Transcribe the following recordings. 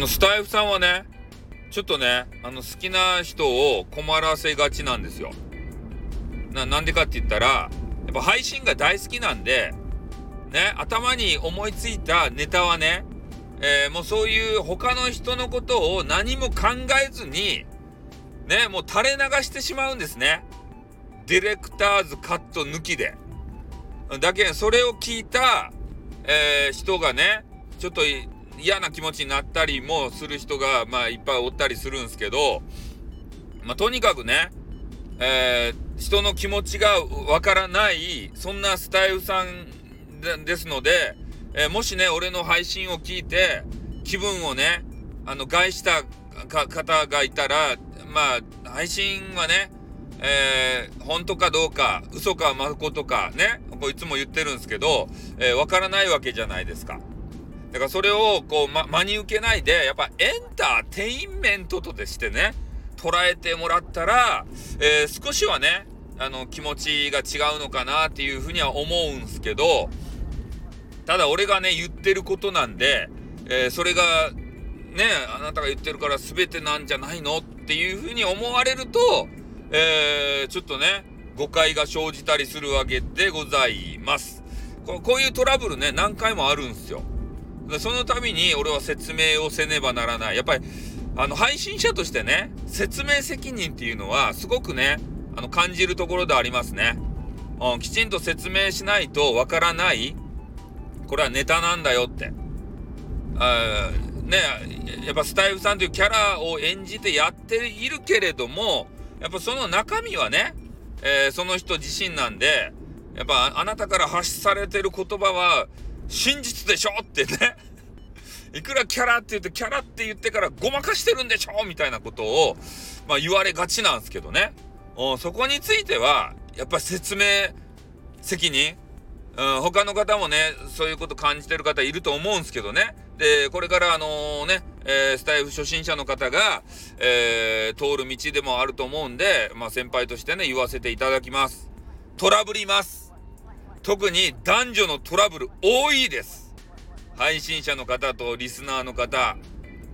の、スタイフさんはね、ちょっとね、あの、好きな人を困らせがちなんですよ。な、なんでかって言ったら、やっぱ配信が大好きなんで、ね、頭に思いついたネタはね、えー、もうそういう他の人のことを何も考えずに、ね、もう垂れ流してしまうんですね。ディレクターズカット抜きで。だけど、それを聞いた、えー、人がね、ちょっと嫌な気持ちになったりもする人が、まあ、いっぱいおったりするんですけど、まあ、とにかくね、えー、人の気持ちがわからない、そんなスタイルさんですので、えー、もしね、俺の配信を聞いて、気分をね、あの、害した方がいたら、まあ、配信はね、えー、本当かどうか、嘘か誠かね、こいつも言ってるんですけど、えー、わからないわけじゃないですか。だからそれをこう、ま、真に受けないで、やっぱエンターテインメントとでしてね、捉えてもらったら、えー、少しはね、あの、気持ちが違うのかなっていうふうには思うんすけど、ただ俺がね、言ってることなんで、えー、それが、ね、あなたが言ってるから全てなんじゃないのっていうふうに思われると、えー、ちょっとね、誤解が生じたりするわけでございます。ここういうトラブルね、何回もあるんすよ。その度に俺は説明をせねばならない。やっぱり、あの、配信者としてね、説明責任っていうのは、すごくね、あの、感じるところでありますね。うん、きちんと説明しないとわからない。これはネタなんだよって。あね、やっぱスタイフさんというキャラを演じてやっているけれども、やっぱその中身はね、えー、その人自身なんで、やっぱあなたから発しされてる言葉は真実でしょ？ってね いくらキャラって言ってキャラって言ってからごまかしてるんでしょ？みたいなことを、まあ、言われがちなんですけどね。そこについては、やっぱ説明責任うん、他の方もね、そういうこと感じてる方いると思うんですけどね。で、これからあの、ね、えー、スタイフ初心者の方が、えー、通る道でもあると思うんで、まあ先輩としてね、言わせていただきます。トラブります。特に男女のトラブル多いです。配信者の方とリスナーの方、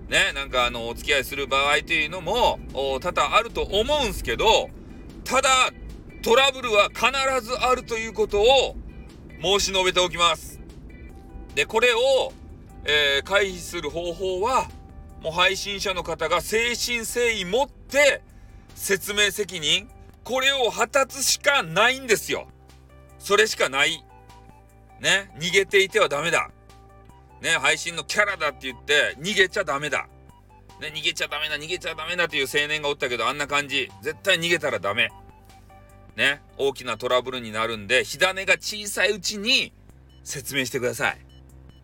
ね、なんかあの、お付き合いする場合というのも、多々あると思うんすけど、ただ、トラブルは必ずあるということを申し述べておきます。で、これを、えー、回避する方法は、もう配信者の方が誠心誠意持って説明責任、これを果たすしかないんですよ。それしかない。ね、逃げていてはダメだ。ね、配信のキャラだって言って逃げちゃダメだ。ね、逃げちゃダメだ、逃げちゃダメだっていう青年がおったけど、あんな感じ。絶対逃げたらダメ。ね、大きなトラブルになるんで、火種が小さいうちに説明してください。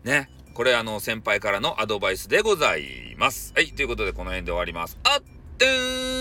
ね。これあの先輩からのアドバイスでございます。はい。ということでこの辺で終わります。あってー